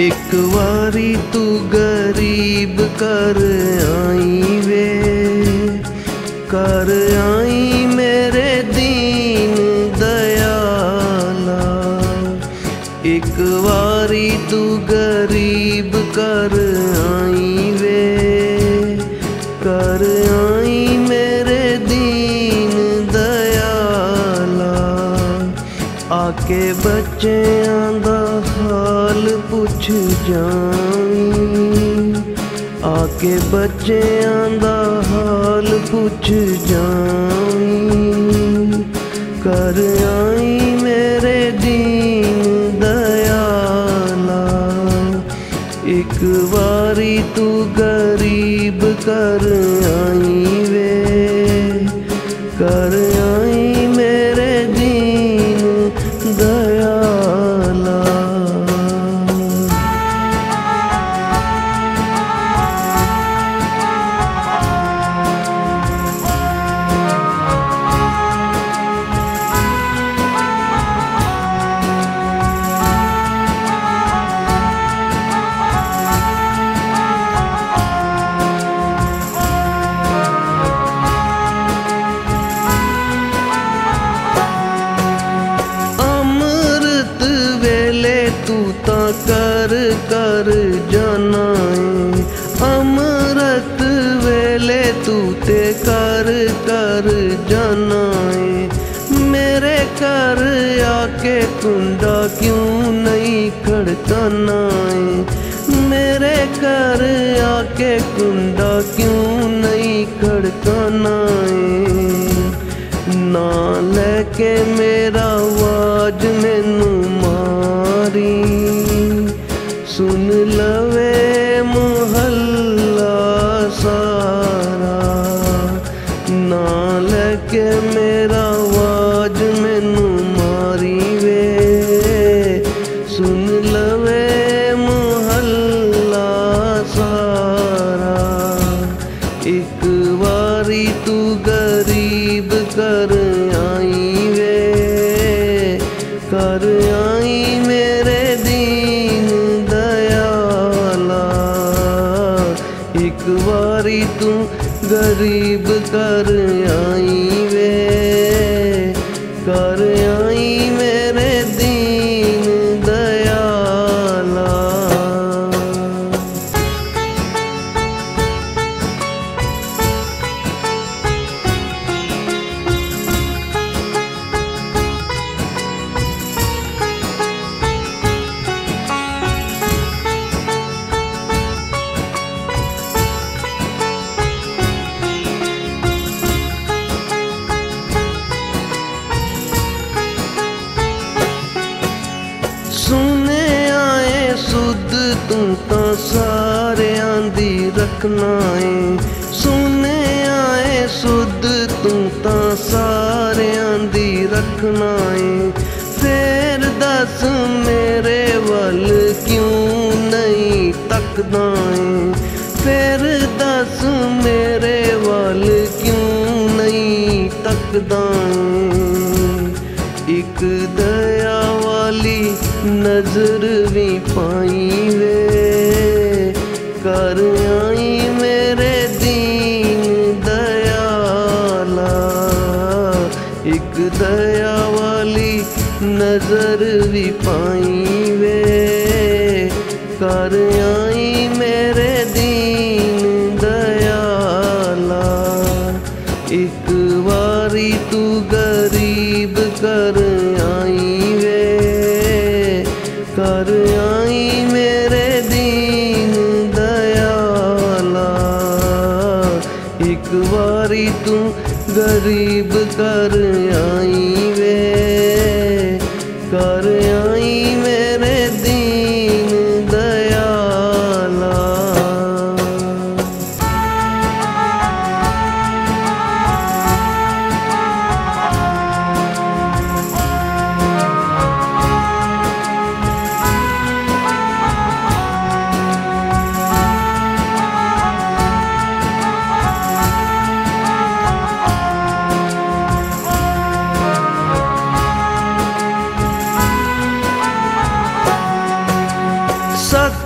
ਇੱਕ ਵਾਰੀ ਤੂੰ ਗਰੀਬ ਕਰ ਆਈ ਵੇ ਕਰ ਆਈ ਮੇਰੇ ਦੀਨ ਦਇਆਲਾ। ਇੱਕ ਵਾਰੀ ਤੂੰ ਗਰੀਬ ਕਰ ਕੇ ਬੱਚਿਆਂ ਦਾ ਹਾਲ ਪੁੱਛ ਜਾਈ ਆ ਕੇ ਬੱਚਿਆਂ ਦਾ ਹਾਲ ਪੁੱਛ ਜਾਵੀਂ। ਕਰ ਆਈ ਮੇਰੇ ਦੀਨ ਦਇਆਲਾ। ਇੱਕ ਵਾਰੀ ਤੂੰ ਗਰੀਬ ਕਰ ਤੂੰ ਤੇ ਕਰ ਕਰ ਜਾਣਾ ਏ। ਮੇਰੇ ਘਰ ਆ ਕੇ ਕੁੰਡਾ ਕਿਉਂ ਨਹੀਂ ਖੜਕਾਣਾ ਏ? ਮੇਰੇ ਘਰ ਆ ਕੇ ਕੁੰਡਾ ਕਿਉਂ ਨਹੀਂ ਖੜਕਾਣਾ ਏ? ਨਾ ਲੈ ਕੇ ਮੇਰਾ ਆਵਾਜ਼ ਮੈਨੂੰ ਮਾਰੀ। ਸੁਣ ਲਵੇ ਇੱਕ ਵਾਰੀ ਤੂੰ ਗਰੀਬ ਕਰ ਆਈ ਵੇ ਕਰ ਰੱਖਣਾ ਏ ਸੁਨੇ ਆਏ, ਸੁਧ ਤੂੰ ਤਾਂ ਸਾਰਿਆਂ ਦੀ ਰੱਖਣਾ ਏ ਫੇਰ ਦੱਸ ਮੇਰੇ ਵੱਲ ਕਿਉਂ ਨਹੀਂ ਤੱਕਦਾ ਏ? ਫੇਰ ਦੱਸ ਮੇਰੇ ਵੱਲ ਕਿਉਂ ਨਹੀਂ ਤੱਕਦਾ ਏ? ਇੱਕ ਦਇਆ ਵਾਲੀ ਨਜ਼ਰ ਵੀ ਪਾਈ ਵੇ ਕਰ ਆਈ ਇੱਕ ਦਇਆ ਵਾਲੀ ਨਜ਼ਰ ਵੀ ਪਾਈ ਵੇ ਕਰ ਆਈ ਮੇਰੇ ਦੀਨ ਦਇਆਲਾ। ਇੱਕ ਵਾਰੀ ਤੂੰ ਗਰੀਬ ਕਰ ਆਈ। ਗਰੀਬ ਕਰ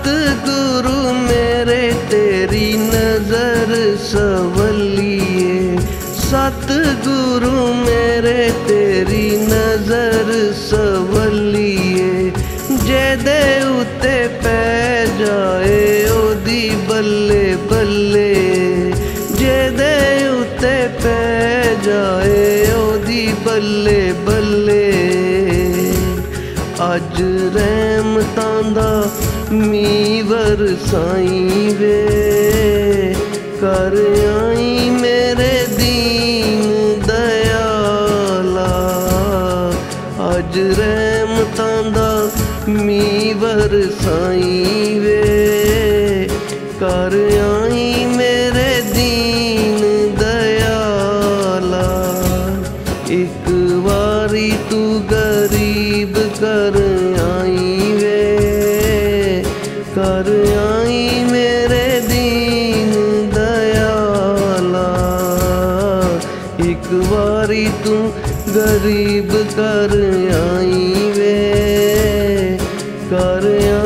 ਸਤ ਗੁਰੂ ਮੇਰੇ ਤੇਰੀ ਨਜ਼ਰ ਸਵਲੀਏ ਸਤ ਗੁਰੂ ਮੇਰੇ ਤੇਰੀ ਨਜ਼ਰ ਸਵਲੀਏ ਜਿਹਦੇ ਉੱਤੇ ਪੈ ਜਾਏ ਉਹਦੀ ਬੱਲੇ ਬੱਲੇ ਜਿਹਦੇ ਉੱਤੇ ਪੈ ਜਾਏ ਉਹਦੀ ਬੱਲੇ ਬੱਲੇ ਅੱਜ ਰਹਿਮਤਾਂ ਦਾ ਮੀ ਵਰਸਾਈ ਵੇ। ਕਰ ਆਈ ਮੇਰੇ ਦੀਨ ਦਇਆਲਾ। ਅੱਜ ਰਹਿਮਤਾਂ ਦਾ ਮੀ ਵਰਸਾਈ ਵੇ। ਤੂੰ ਗਰੀਬ ਕਰ ਆਈ ਵੇ ਕਰ ਆਈ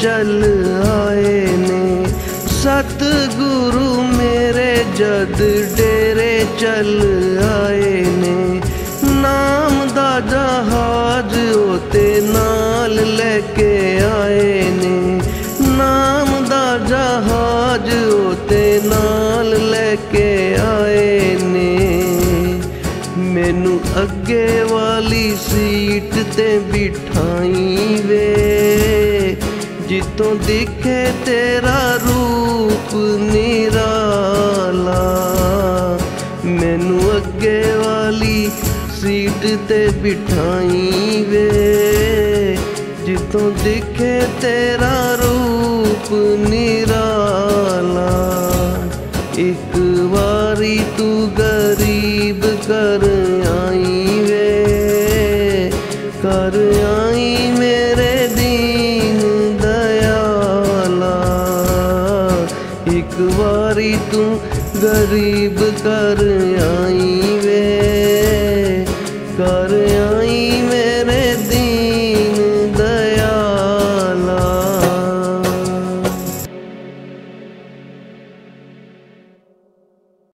ਚੱਲ ਆਏ ਨੇ ਸਤਿਗੁਰੂ ਮੇਰੇ ਜਦ ਡੇਰੇ ਚੱਲ ਆਏ ਨੇ ਨਾਮ ਦਾ ਜਹਾਜ਼ ਉਤੇ ਨਾਲ ਲੈ ਕੇ ਆਏ ਨੇ ਨਾਮ ਦਾ ਜਹਾਜ਼ ਉਤੇ ਨਾਲ ਲੈ ਕੇ ਆਏ ਨੇ ਮੈਨੂੰ ਅੱਗੇ ਵਾਲੀ ਸੀਟ ਤੇ ਬਿਠਾਈ ਵੇ ਜਿੱਤੋਂ ਦਿਖੇ ਤੇਰਾ ਰੂਪ ਨਿਰਾਲਾ। ਮੈਨੂੰ ਅੱਗੇ ਵਾਲੀ ਸੀਟ ਤੇ ਬਿਠਾਈ ਵੇ। ਜਿੱਤੋਂ ਦਿਖੇ ਤੇਰਾ ਰੂਪ ਨਿਰਾਲਾ। ਇੱਕ ਵਾਰੀ ਤੂੰ ਗਰੀਬ ਕਰ ਗਰੀਬ ਕਰ ਆਈ ਵੇ ਕਰ ਆਈ